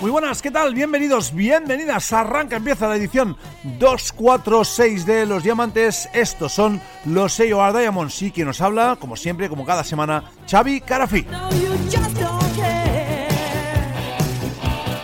Muy buenas, ¿qué tal? Bienvenidos, bienvenidas. Arranca, empieza la edición 246 de Los Diamantes. Estos son los sello Diamonds y quien nos habla, como siempre, como cada semana, Xavi Carafi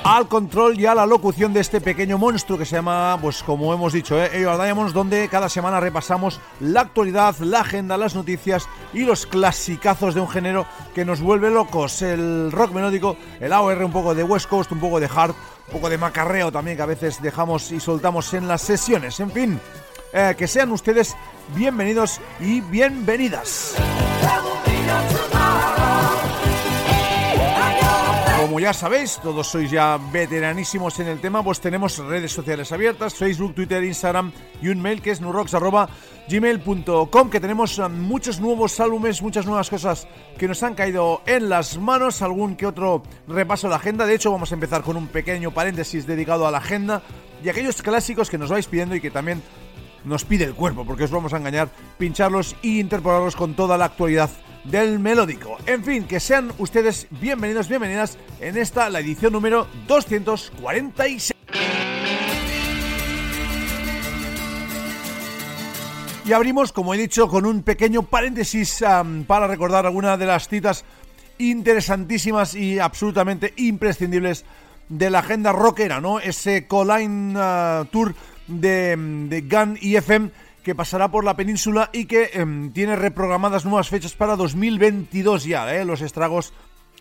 al control y a la locución de este pequeño monstruo que se llama, pues como hemos dicho, eh, Diamonds, donde cada semana repasamos la actualidad, la agenda, las noticias y los clasicazos de un género que nos vuelve locos. El rock melódico, el AOR, un poco de West Coast, un poco de hard, un poco de macarreo también que a veces dejamos y soltamos en las sesiones. En fin, eh, que sean ustedes bienvenidos y bienvenidas. Como ya sabéis, todos sois ya veteranísimos en el tema, pues tenemos redes sociales abiertas, Facebook, Twitter, Instagram y un mail que es nurox.gmail.com, que tenemos um, muchos nuevos álbumes, muchas nuevas cosas que nos han caído en las manos, algún que otro repaso de la agenda. De hecho, vamos a empezar con un pequeño paréntesis dedicado a la agenda y aquellos clásicos que nos vais pidiendo y que también nos pide el cuerpo, porque os vamos a engañar, pincharlos y interpolarlos con toda la actualidad del melódico. En fin, que sean ustedes bienvenidos, bienvenidas en esta, la edición número 246. Y abrimos, como he dicho, con un pequeño paréntesis para recordar algunas de las citas interesantísimas y absolutamente imprescindibles de la agenda rockera, ¿no? Ese Colline ah, Tour de, de Gun y FM que pasará por la península y que em, tiene reprogramadas nuevas fechas para 2022 ya, ¿eh? los estragos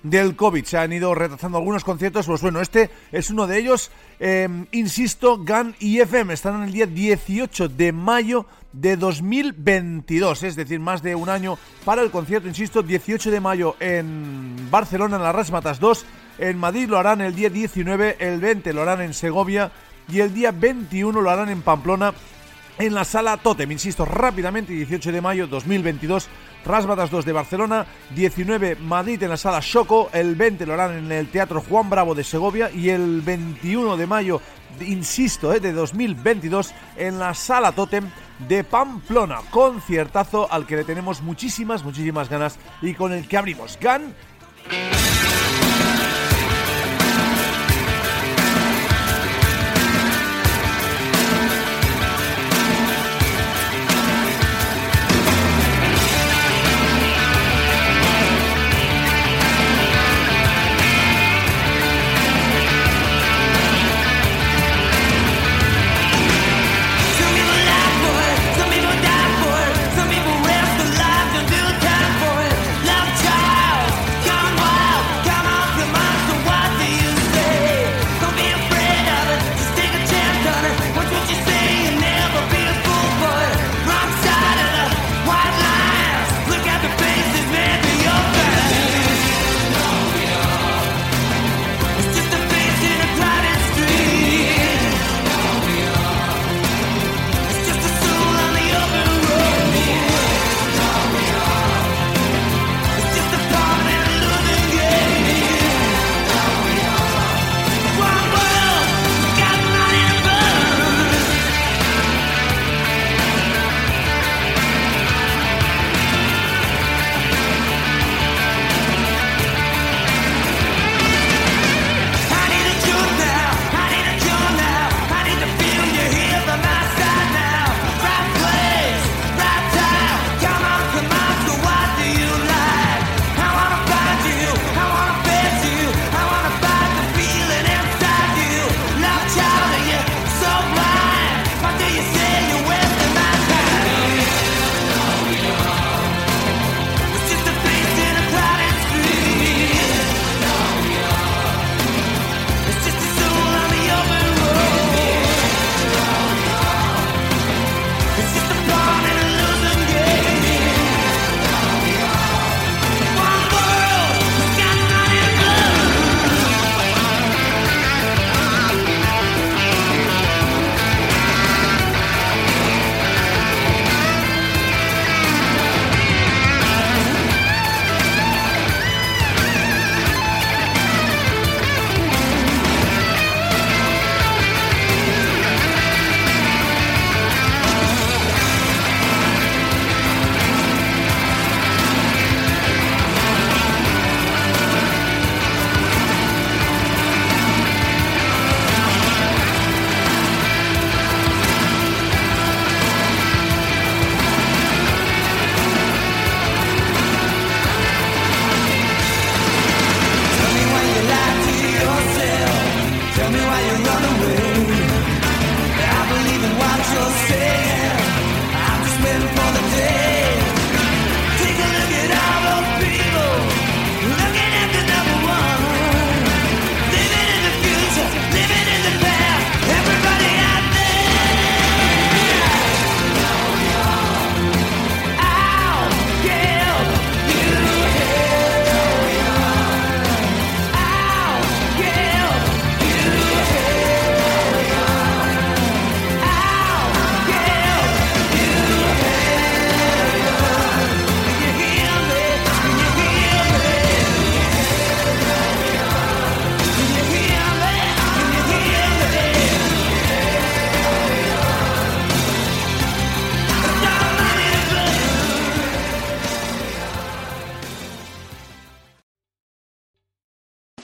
del COVID. Se han ido retrasando algunos conciertos, pues bueno, este es uno de ellos. Em, insisto, GAN y FM están en el día 18 de mayo de 2022, es decir, más de un año para el concierto, insisto, 18 de mayo en Barcelona, en la Rasmatas 2, en Madrid lo harán el día 19, el 20 lo harán en Segovia y el día 21 lo harán en Pamplona en la sala Totem. Insisto, rápidamente, 18 de mayo 2022, Rasmatas 2 de Barcelona, 19 Madrid en la sala Choco, el 20 lo harán en el Teatro Juan Bravo de Segovia y el 21 de mayo, insisto, eh, de 2022 en la sala Totem de Pamplona. Conciertazo al que le tenemos muchísimas, muchísimas ganas y con el que abrimos. GAN.